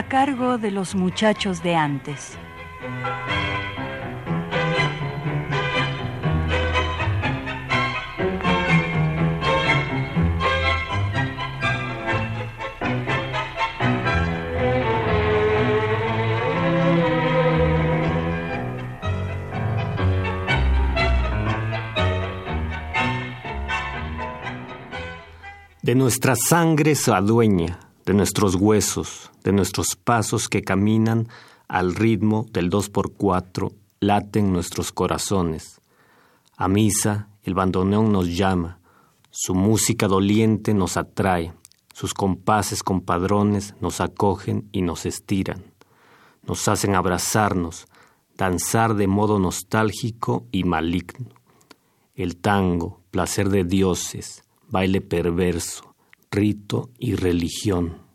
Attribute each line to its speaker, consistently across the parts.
Speaker 1: A cargo de los muchachos de antes.
Speaker 2: De nuestra sangre se adueña de nuestros huesos, de nuestros pasos que caminan al ritmo del dos por cuatro, laten nuestros corazones. A misa, el bandoneón nos llama, su música doliente nos atrae, sus compases compadrones nos acogen y nos estiran, nos hacen abrazarnos, danzar de modo nostálgico y maligno. El tango, placer de dioses, baile perverso, rito y religión.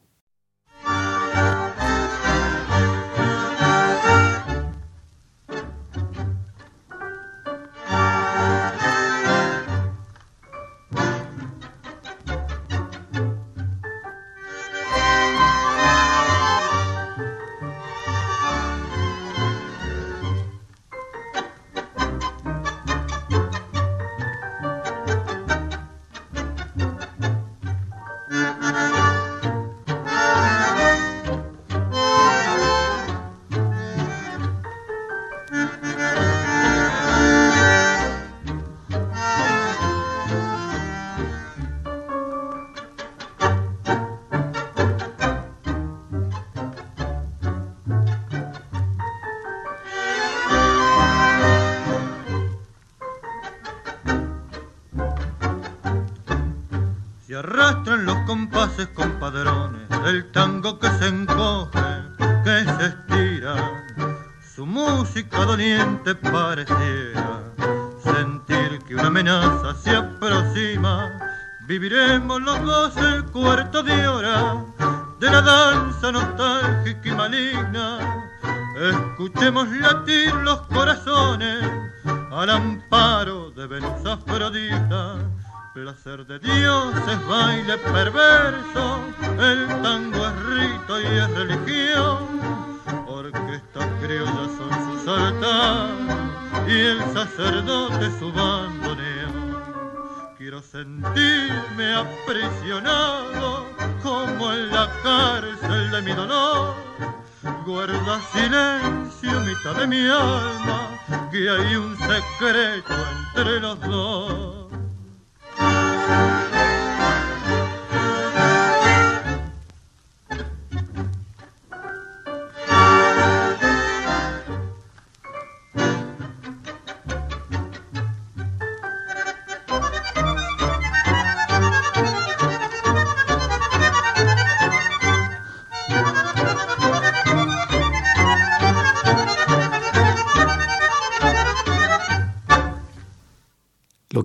Speaker 3: Doliente pareciera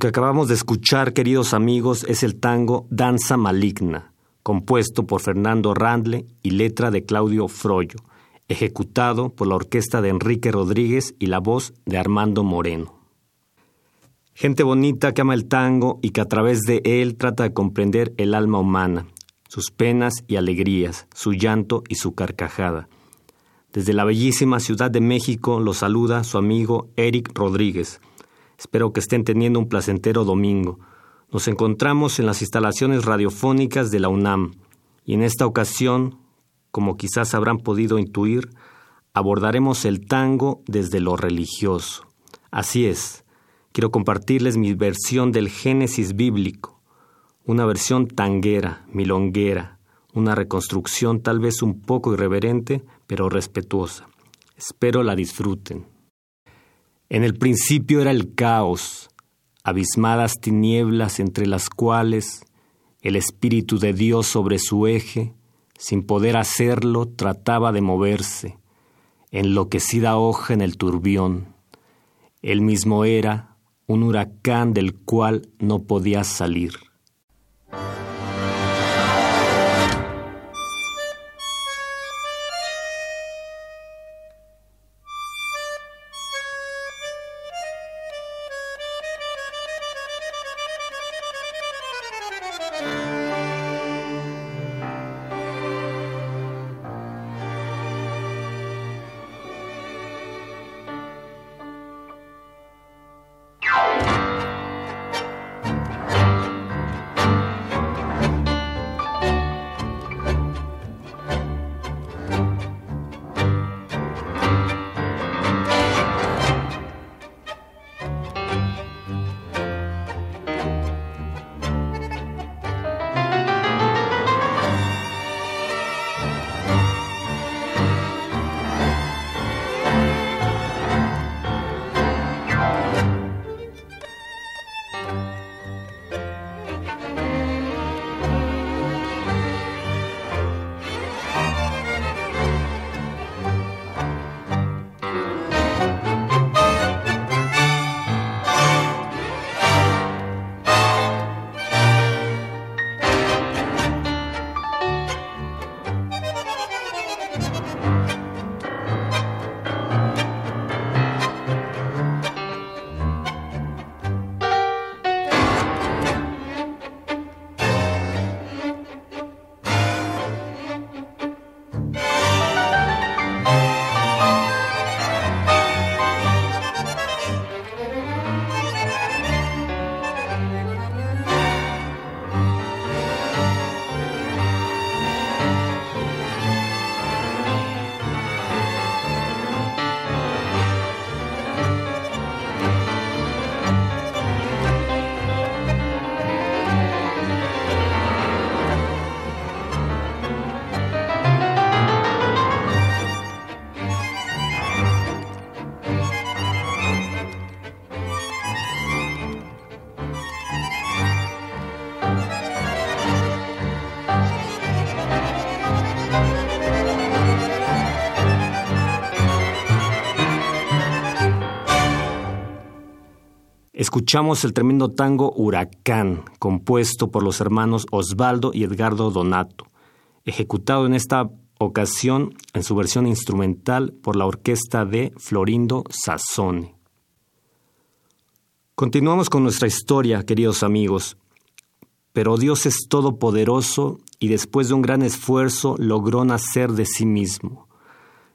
Speaker 3: que
Speaker 2: acabamos de escuchar, queridos amigos, es el tango Danza Maligna, compuesto por Fernando Randle y letra de Claudio Froyo, ejecutado por la orquesta de Enrique Rodríguez y la voz de Armando Moreno. Gente bonita que ama el tango y que a través de él trata de comprender el alma humana, sus penas y alegrías, su llanto y su carcajada. Desde la bellísima Ciudad de México lo saluda su amigo Eric Rodríguez, Espero que estén teniendo un placentero domingo. Nos encontramos en las instalaciones radiofónicas de la UNAM y en esta ocasión, como quizás habrán podido intuir, abordaremos el tango desde lo religioso. Así es, quiero compartirles mi versión del Génesis bíblico, una versión tanguera, milonguera, una reconstrucción tal vez un poco irreverente, pero respetuosa. Espero la disfruten. En el principio era el caos, abismadas tinieblas entre las cuales el Espíritu de Dios sobre su eje, sin poder hacerlo, trataba de moverse. enloquecida hoja en el turbión. Él mismo era un huracán del cual no podía salir. Escuchamos el tremendo tango Huracán, compuesto por los hermanos Osvaldo y Edgardo Donato, ejecutado en esta ocasión en su versión instrumental por la orquesta de Florindo Sassone. Continuamos con nuestra historia, queridos amigos. Pero Dios es todopoderoso y después de un gran esfuerzo logró nacer de sí mismo.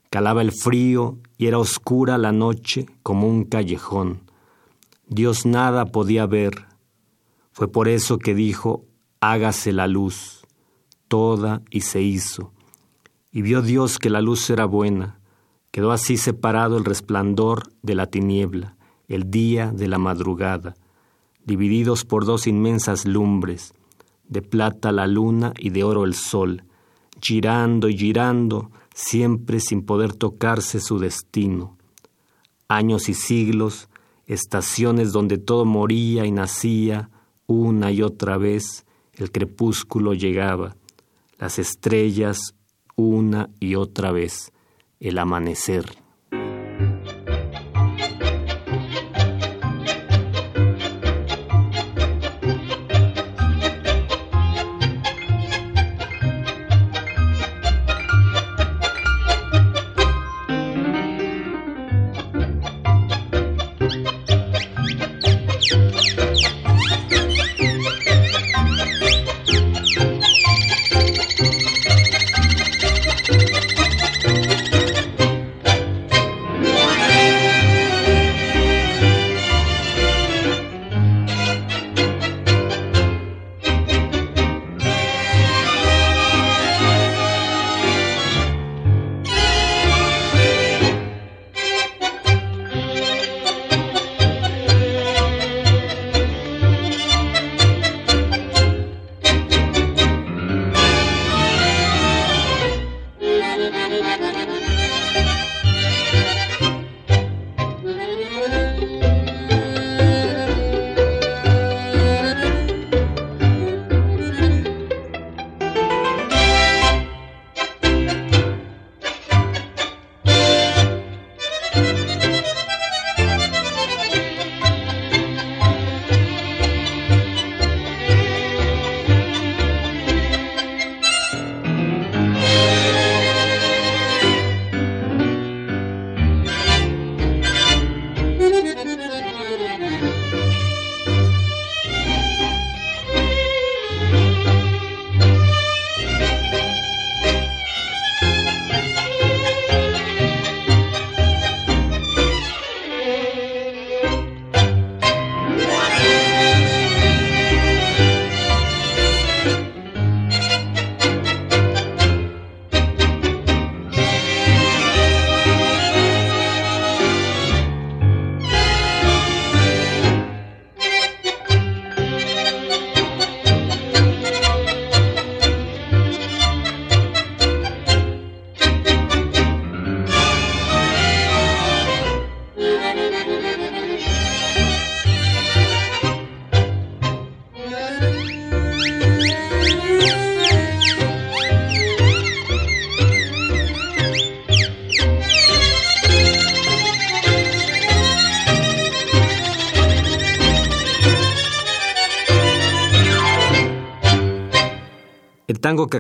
Speaker 2: Calaba el frío y era oscura la noche como un callejón. Dios nada podía ver. Fue por eso que dijo, hágase la luz, toda y se hizo. Y vio Dios que la luz era buena. Quedó así separado el resplandor de la tiniebla, el día de la madrugada, divididos por dos inmensas lumbres, de plata la luna y de oro el sol, girando y girando, siempre sin poder tocarse su destino. Años y siglos estaciones donde todo moría y nacía una y otra vez, el crepúsculo llegaba, las estrellas una y otra vez, el amanecer.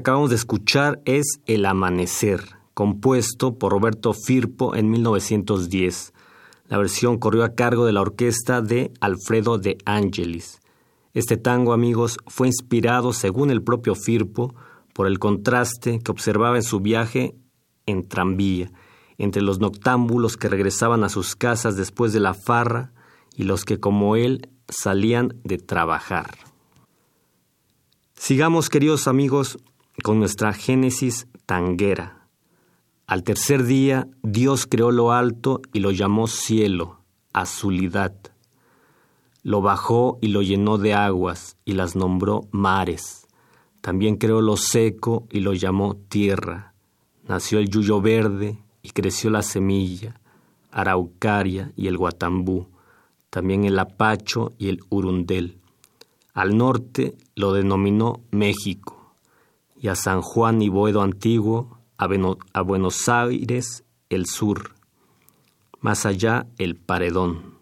Speaker 2: Acabamos de escuchar es El Amanecer, compuesto por Roberto Firpo en 1910. La versión corrió a cargo de la orquesta de Alfredo de Angelis. Este tango, amigos, fue inspirado, según el propio Firpo, por el contraste que observaba en su viaje en tranvía, entre los noctámbulos que regresaban a sus casas después de la farra y los que, como él, salían de trabajar. Sigamos, queridos amigos, con nuestra génesis tanguera. Al tercer día, Dios creó lo alto y lo llamó cielo, azulidad. Lo bajó y lo llenó de aguas y las nombró mares. También creó lo seco y lo llamó tierra. Nació el yuyo verde y creció la semilla, araucaria y el guatambú, también el apacho y el urundel. Al norte lo denominó México, y a San Juan y Boedo Antiguo, a, a Buenos Aires el sur, más allá el paredón.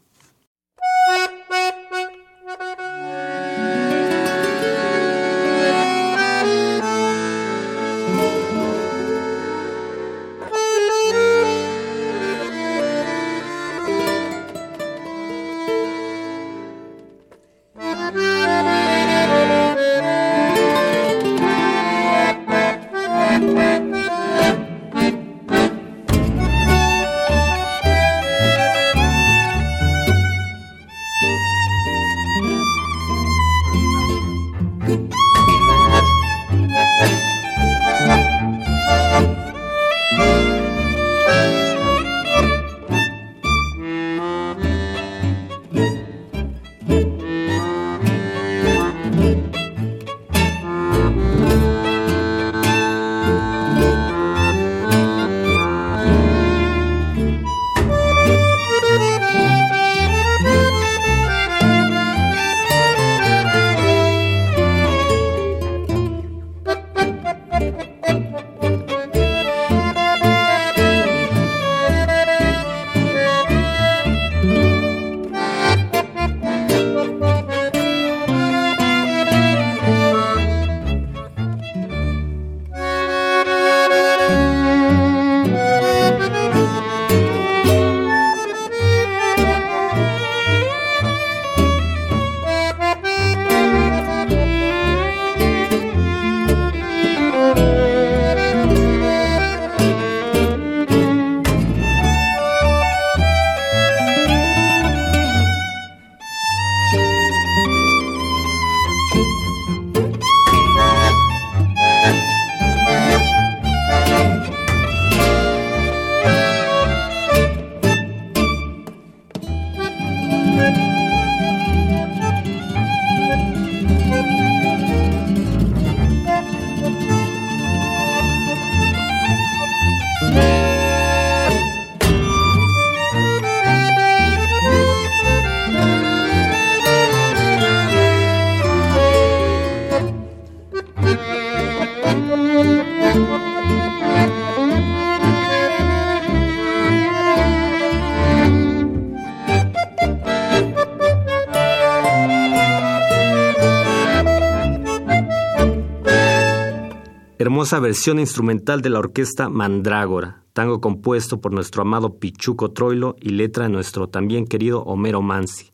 Speaker 2: Versión instrumental de la orquesta Mandrágora, tango compuesto por nuestro amado Pichuco Troilo y letra de nuestro también querido Homero Mansi.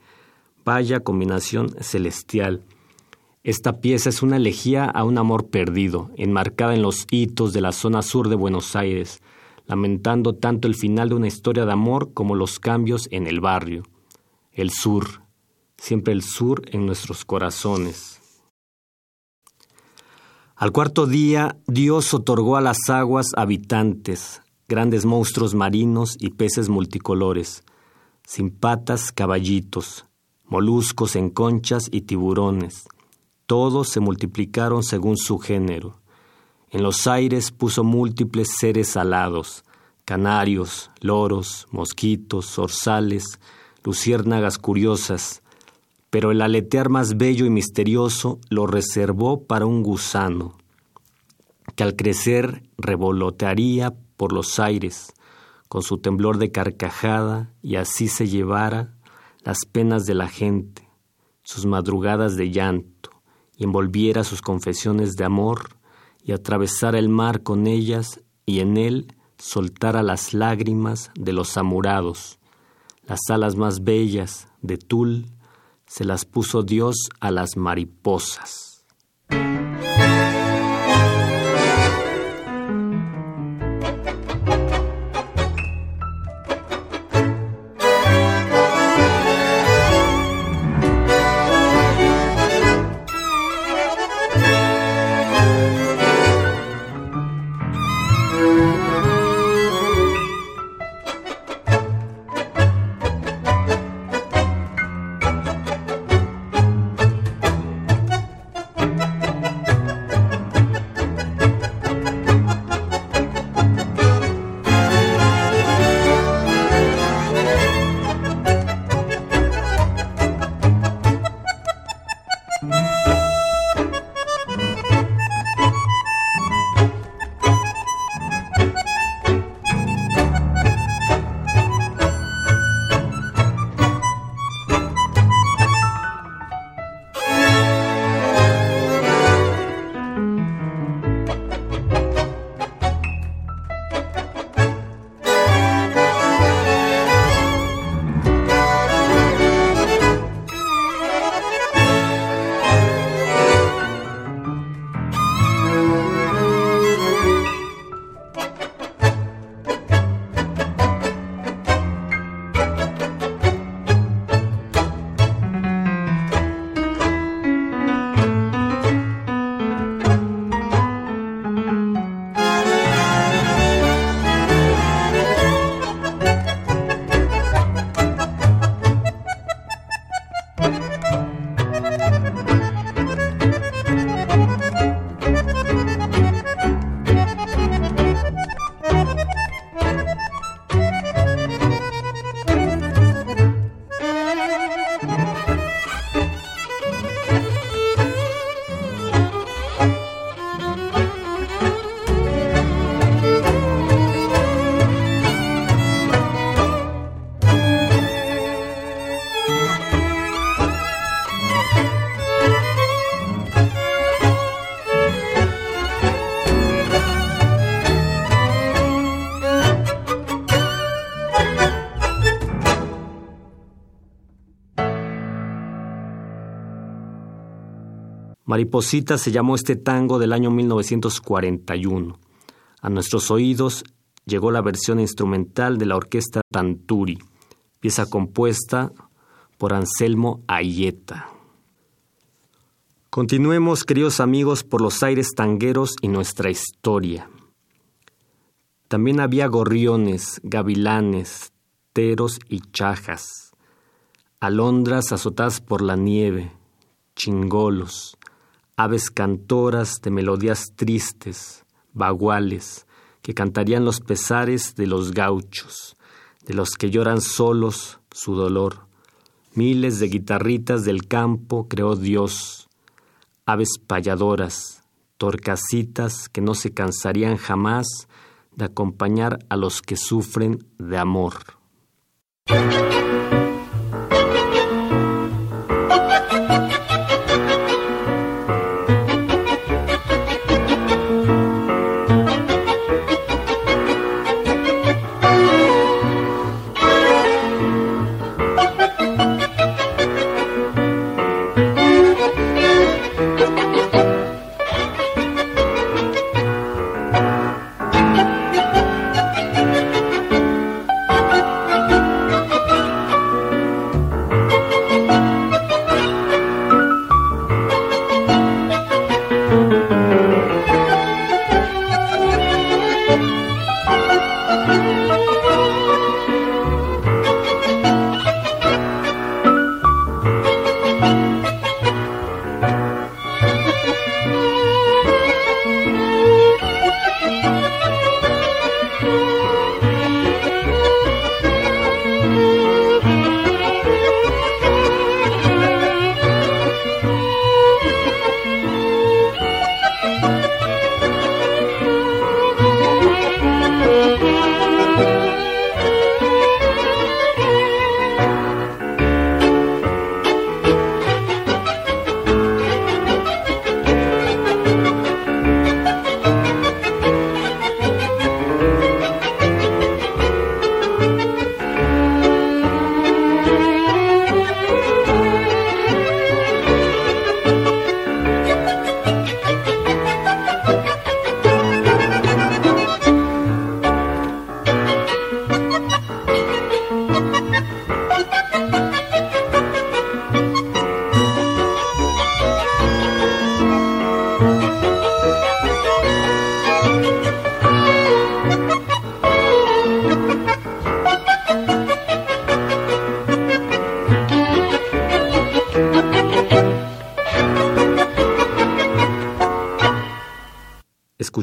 Speaker 2: Vaya combinación celestial. Esta pieza es una elegía a un amor perdido, enmarcada en los hitos de la zona sur de Buenos Aires, lamentando tanto el final de una historia de amor como los cambios en el barrio. El sur, siempre el sur en nuestros corazones. Al cuarto día, Dios otorgó a las aguas habitantes, grandes monstruos marinos y peces multicolores, sin patas caballitos, moluscos en conchas y tiburones. Todos se multiplicaron según su género. En los aires puso múltiples seres alados, canarios, loros, mosquitos, zorzales, luciérnagas curiosas, pero el aletear más bello y misterioso lo reservó para un gusano, que al crecer revolotearía por los aires, con su temblor de carcajada, y así se llevara las penas de la gente, sus madrugadas de llanto, y envolviera sus confesiones de amor y atravesara el mar con ellas y en él soltara las lágrimas de los amurados. Las alas más bellas de tul se las puso Dios a las mariposas. Mariposita se llamó este tango del año 1941. A nuestros oídos llegó la versión instrumental de la orquesta Tanturi, pieza compuesta por Anselmo Ayeta. Continuemos, queridos amigos, por los aires tangueros y nuestra historia. También había gorriones, gavilanes, teros y chajas, alondras azotadas por la nieve, chingolos, aves cantoras de melodías tristes, baguales, que cantarían los pesares de los gauchos, de los que lloran solos su dolor. Miles de guitarritas del campo creó Dios, aves payadoras, torcasitas que no se cansarían jamás de acompañar a los que sufren de amor.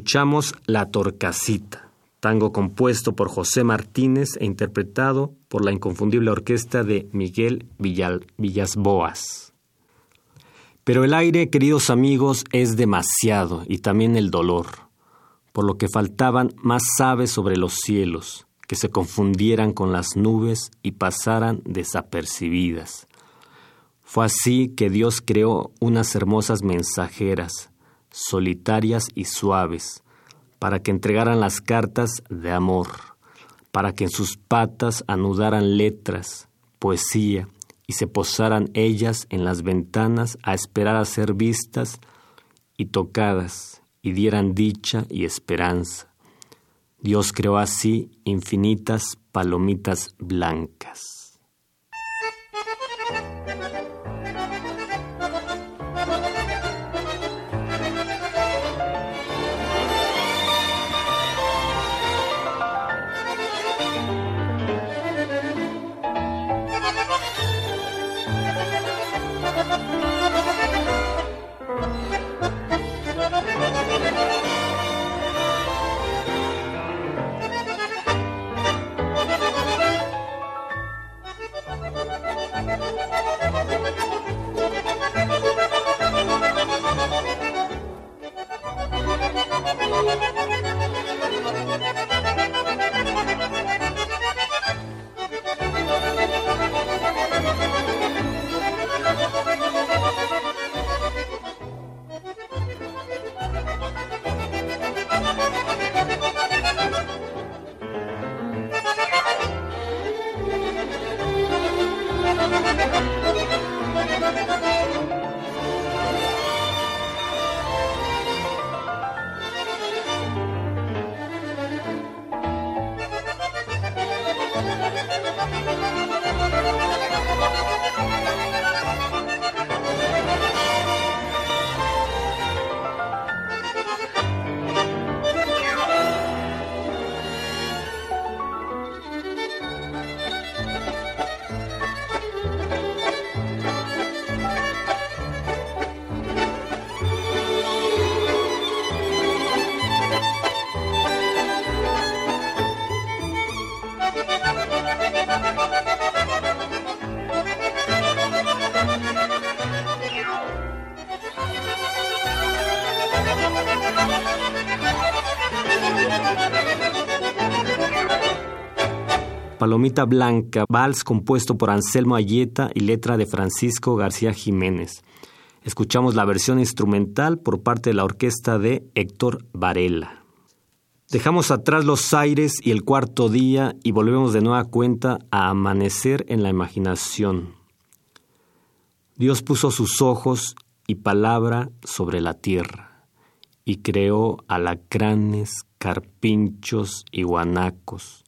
Speaker 2: Escuchamos La Torcasita, tango compuesto por José Martínez e interpretado por la inconfundible orquesta de Miguel Villas Boas. Pero el aire, queridos amigos, es demasiado y también el dolor, por lo que faltaban más aves sobre los cielos, que se confundieran con las nubes y pasaran desapercibidas. Fue así que Dios creó unas hermosas mensajeras, solitarias y suaves, para que entregaran las cartas de amor, para que en sus patas anudaran letras, poesía, y se posaran ellas en las ventanas a esperar a ser vistas y tocadas, y dieran dicha y esperanza. Dios creó así infinitas palomitas blancas. Palomita Blanca, vals compuesto por Anselmo Ayeta y letra de Francisco García Jiménez. Escuchamos la versión instrumental por parte de la orquesta de Héctor Varela. Dejamos atrás los aires y el cuarto día y volvemos de nueva cuenta a amanecer en la imaginación. Dios puso sus ojos y palabra sobre la tierra y creó alacranes, carpinchos y guanacos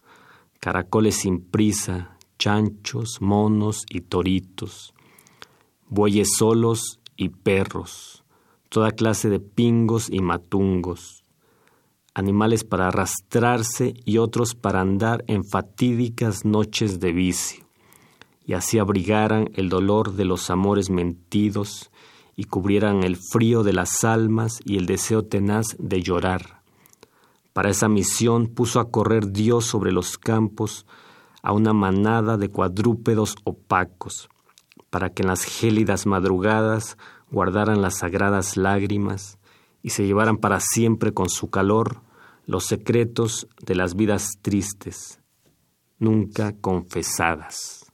Speaker 2: caracoles sin prisa, chanchos, monos y toritos, bueyes solos y perros, toda clase de pingos y matungos, animales para arrastrarse y otros para andar en fatídicas noches de vicio, y así abrigaran el dolor de los amores mentidos y cubrieran el frío de las almas y el deseo tenaz de llorar para esa misión puso a correr Dios sobre los campos a una manada de cuadrúpedos opacos, para que en las gélidas madrugadas guardaran las sagradas lágrimas y se llevaran para siempre con su calor los secretos de las vidas tristes, nunca confesadas.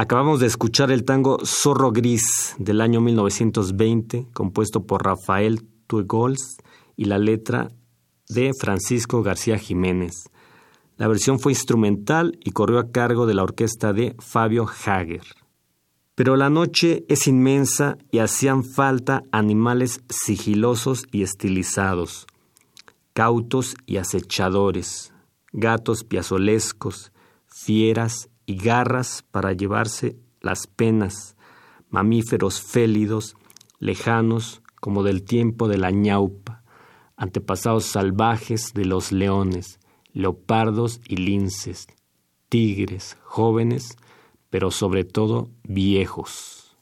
Speaker 2: Acabamos de escuchar el tango Zorro Gris del año 1920, compuesto por Rafael Tuegols y la letra de Francisco García Jiménez. La versión fue instrumental y corrió a cargo de la orquesta de Fabio Hager. Pero la noche es inmensa y hacían falta animales sigilosos y estilizados, cautos y acechadores, gatos piazolescos, fieras y garras para llevarse las penas, mamíferos félidos, lejanos como del tiempo de la ñaupa, antepasados salvajes de los leones, leopardos y linces, tigres, jóvenes, pero sobre todo viejos.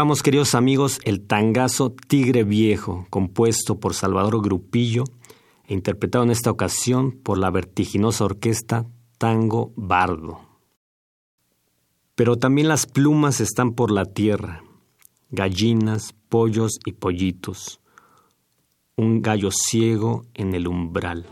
Speaker 2: Escuchamos, queridos amigos, el tangazo Tigre Viejo, compuesto por Salvador Grupillo e interpretado en esta ocasión por la vertiginosa orquesta Tango Bardo. Pero también las plumas están por la tierra, gallinas, pollos y pollitos, un gallo ciego en el umbral.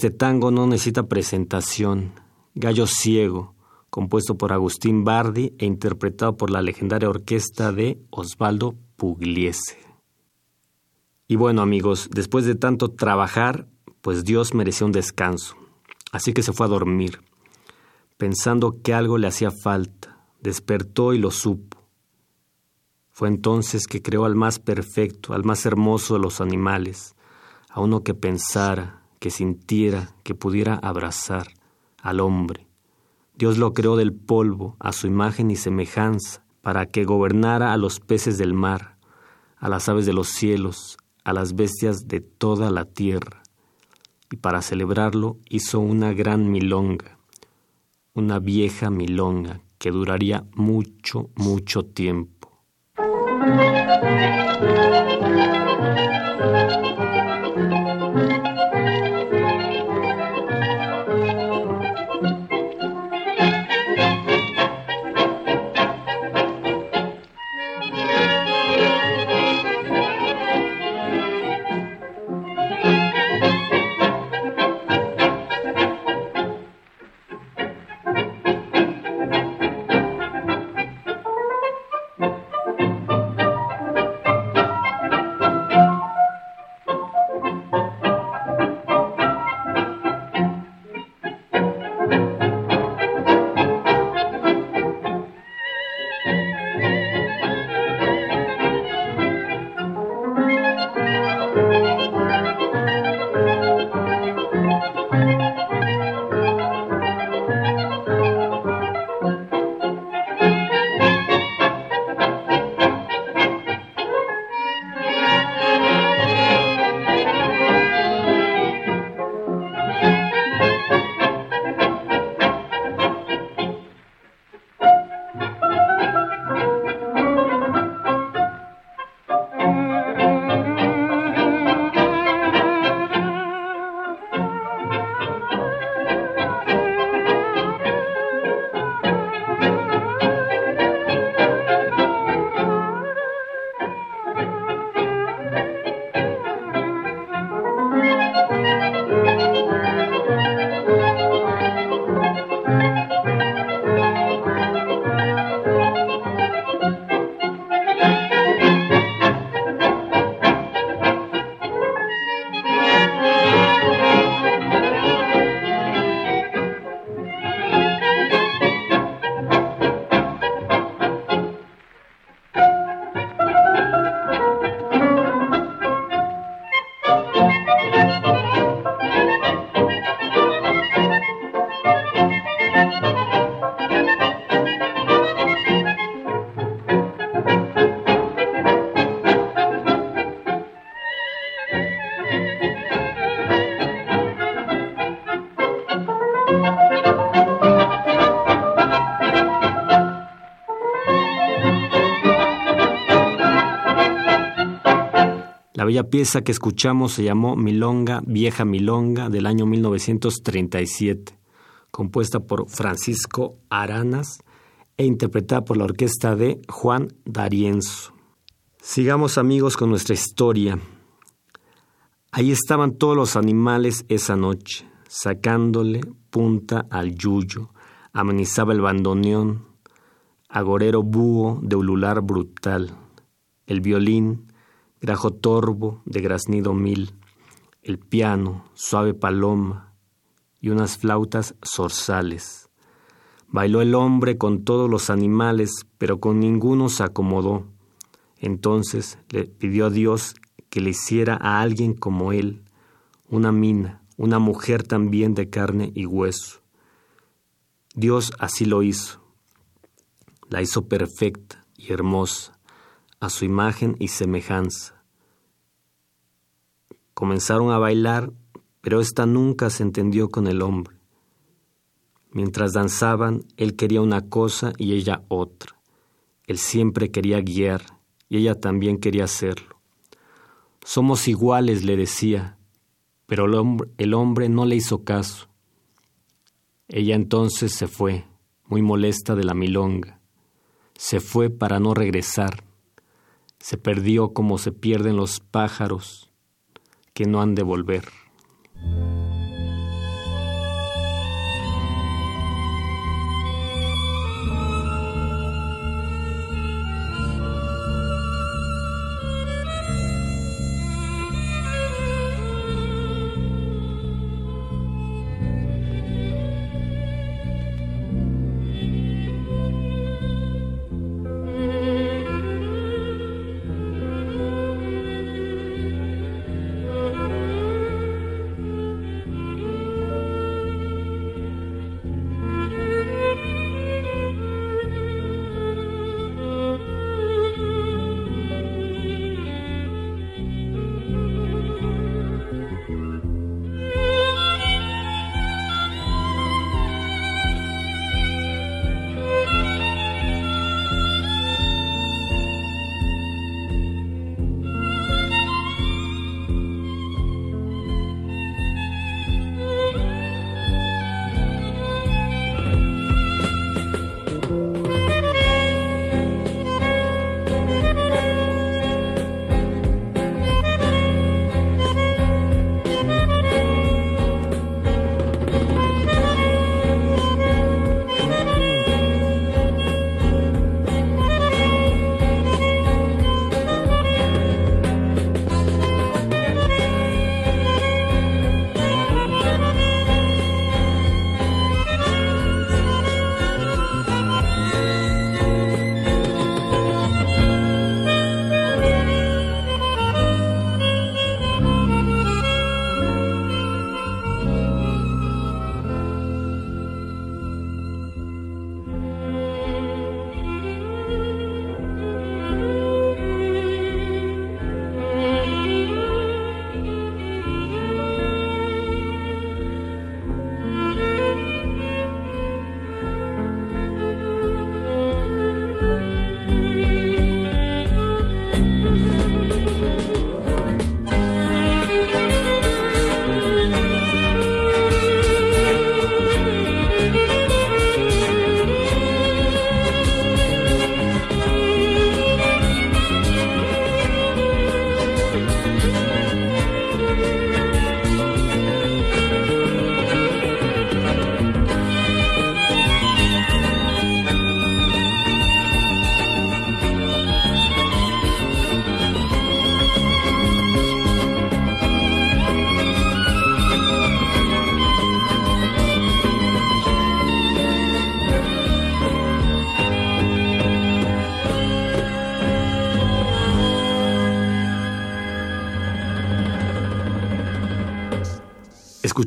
Speaker 2: Este tango no necesita presentación. Gallo Ciego, compuesto por Agustín Bardi e interpretado por la legendaria orquesta de Osvaldo Pugliese. Y bueno amigos, después de tanto trabajar, pues Dios mereció un descanso. Así que se fue a dormir, pensando que algo le hacía falta. Despertó y lo supo. Fue entonces que creó al más perfecto, al más hermoso de los animales, a uno que pensara, que sintiera, que pudiera abrazar, al hombre. Dios lo creó del polvo, a su imagen y semejanza, para que gobernara a los peces del mar, a las aves de los cielos, a las bestias de toda la tierra. Y para celebrarlo hizo una gran milonga, una vieja milonga que duraría mucho, mucho tiempo. Pieza que escuchamos se llamó Milonga, Vieja Milonga, del año 1937, compuesta por Francisco Aranas e interpretada por la orquesta de Juan D'Arienzo. Sigamos amigos con nuestra historia. Ahí estaban todos los animales esa noche, sacándole punta al yuyo, amenizaba el bandoneón, agorero búho de ulular brutal, el violín, grajo torvo de graznido mil, el piano, suave paloma y unas flautas zorzales. Bailó el hombre con todos los animales, pero con ninguno se acomodó. Entonces le pidió a Dios que le hiciera a alguien como él, una mina, una mujer también de carne y hueso. Dios así lo hizo. La hizo perfecta y hermosa, a su imagen y semejanza. Comenzaron a bailar, pero ésta nunca se entendió con el hombre. Mientras danzaban, él quería una cosa y ella otra. Él siempre quería guiar y ella también quería hacerlo. Somos iguales, le decía, pero el hombre, el hombre no le hizo caso. Ella entonces se fue, muy molesta de la milonga. Se fue para no regresar se perdió como se pierden los pájaros que no han de volver.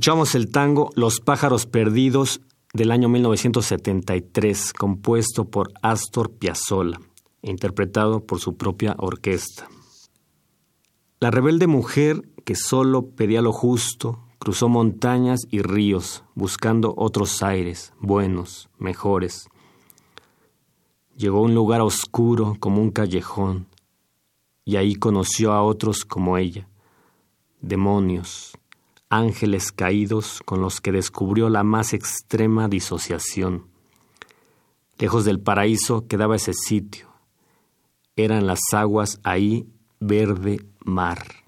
Speaker 2: Escuchamos el tango Los pájaros perdidos del año 1973, compuesto por Astor Piazzolla interpretado por su propia orquesta. La rebelde mujer que solo pedía lo justo, cruzó montañas y ríos buscando otros aires, buenos, mejores. Llegó a un lugar oscuro como un callejón, y ahí conoció a otros como ella, demonios, ángeles caídos con los que descubrió la más extrema disociación. Lejos del paraíso quedaba ese sitio. Eran las aguas ahí verde mar.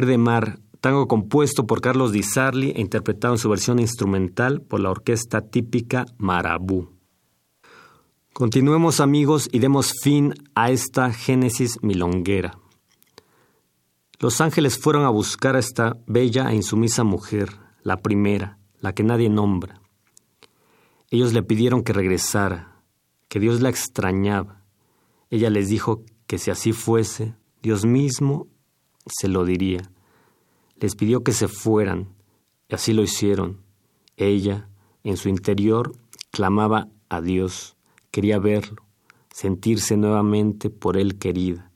Speaker 2: Verde Mar, tango compuesto por Carlos Di Sarli e interpretado en su versión instrumental por la orquesta típica Marabú. Continuemos amigos y demos fin a esta génesis milonguera. Los ángeles fueron a buscar a esta bella e insumisa mujer, la primera, la que nadie nombra. Ellos le pidieron que regresara, que Dios la extrañaba. Ella les dijo que si así fuese, Dios mismo se lo diría. Les pidió que se fueran, y así lo hicieron. Ella, en su interior, clamaba a Dios, quería verlo, sentirse nuevamente por él querida.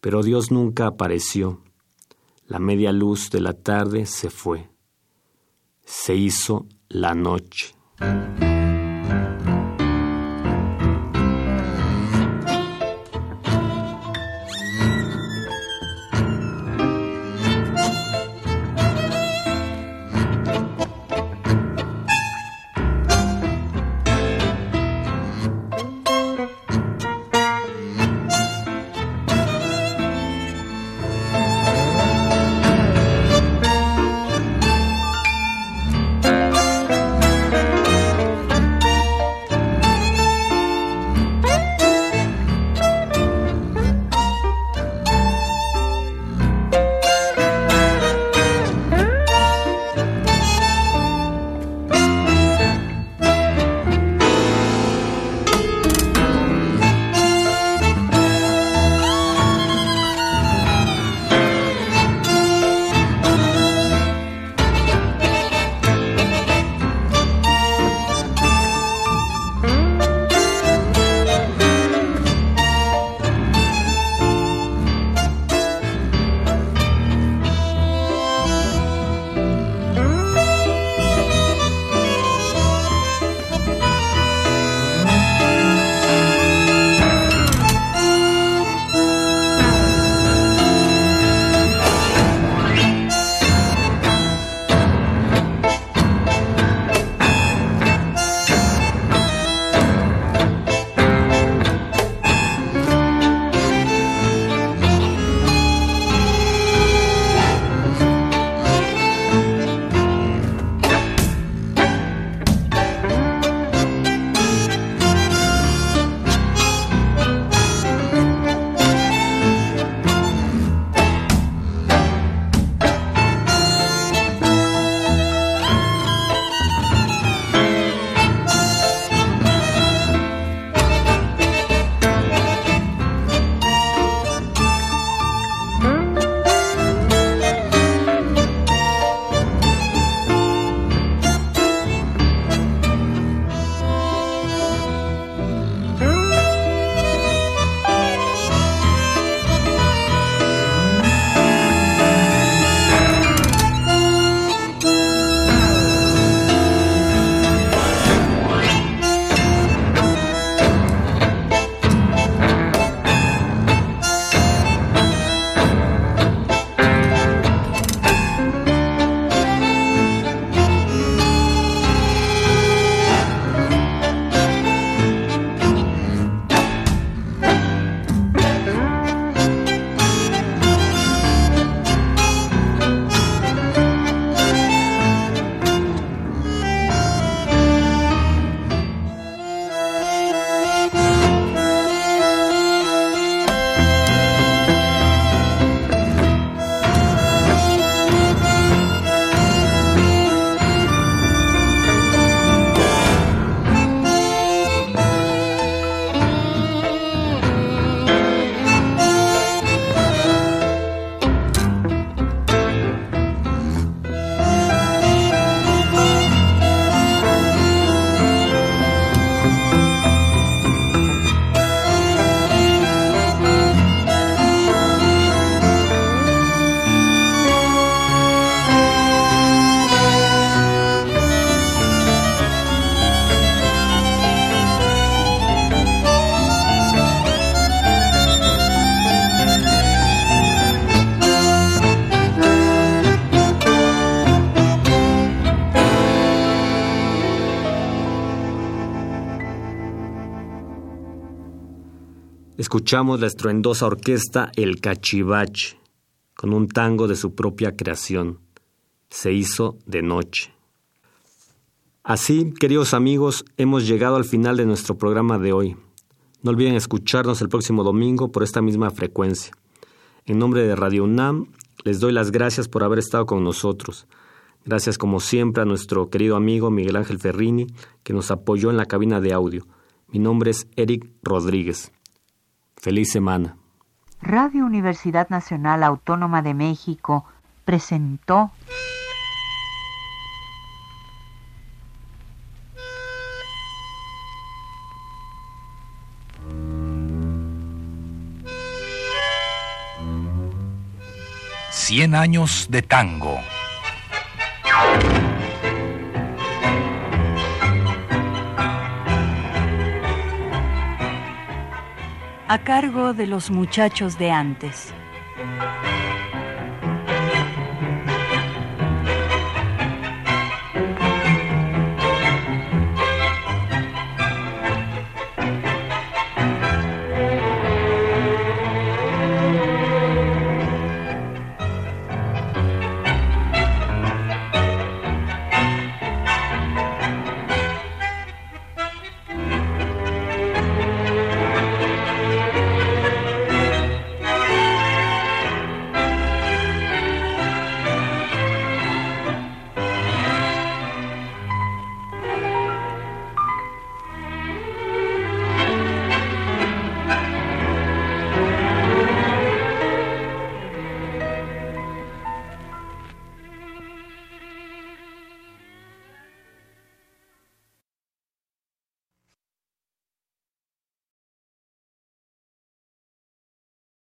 Speaker 2: Pero Dios nunca apareció. La media luz de la tarde se fue. Se hizo la noche. Escuchamos la estruendosa orquesta El Cachivache, con un tango de su propia creación. Se hizo de noche. Así, queridos amigos, hemos llegado al final de nuestro programa de hoy. No olviden escucharnos el próximo domingo por esta misma frecuencia. En nombre de Radio UNAM, les doy las gracias por haber estado con nosotros. Gracias como siempre a nuestro querido amigo Miguel Ángel Ferrini, que nos apoyó en la cabina de audio. Mi nombre es Eric Rodríguez. Feliz semana.
Speaker 1: Radio Universidad Nacional Autónoma de México presentó
Speaker 4: Cien años de tango.
Speaker 1: A cargo de los muchachos de antes.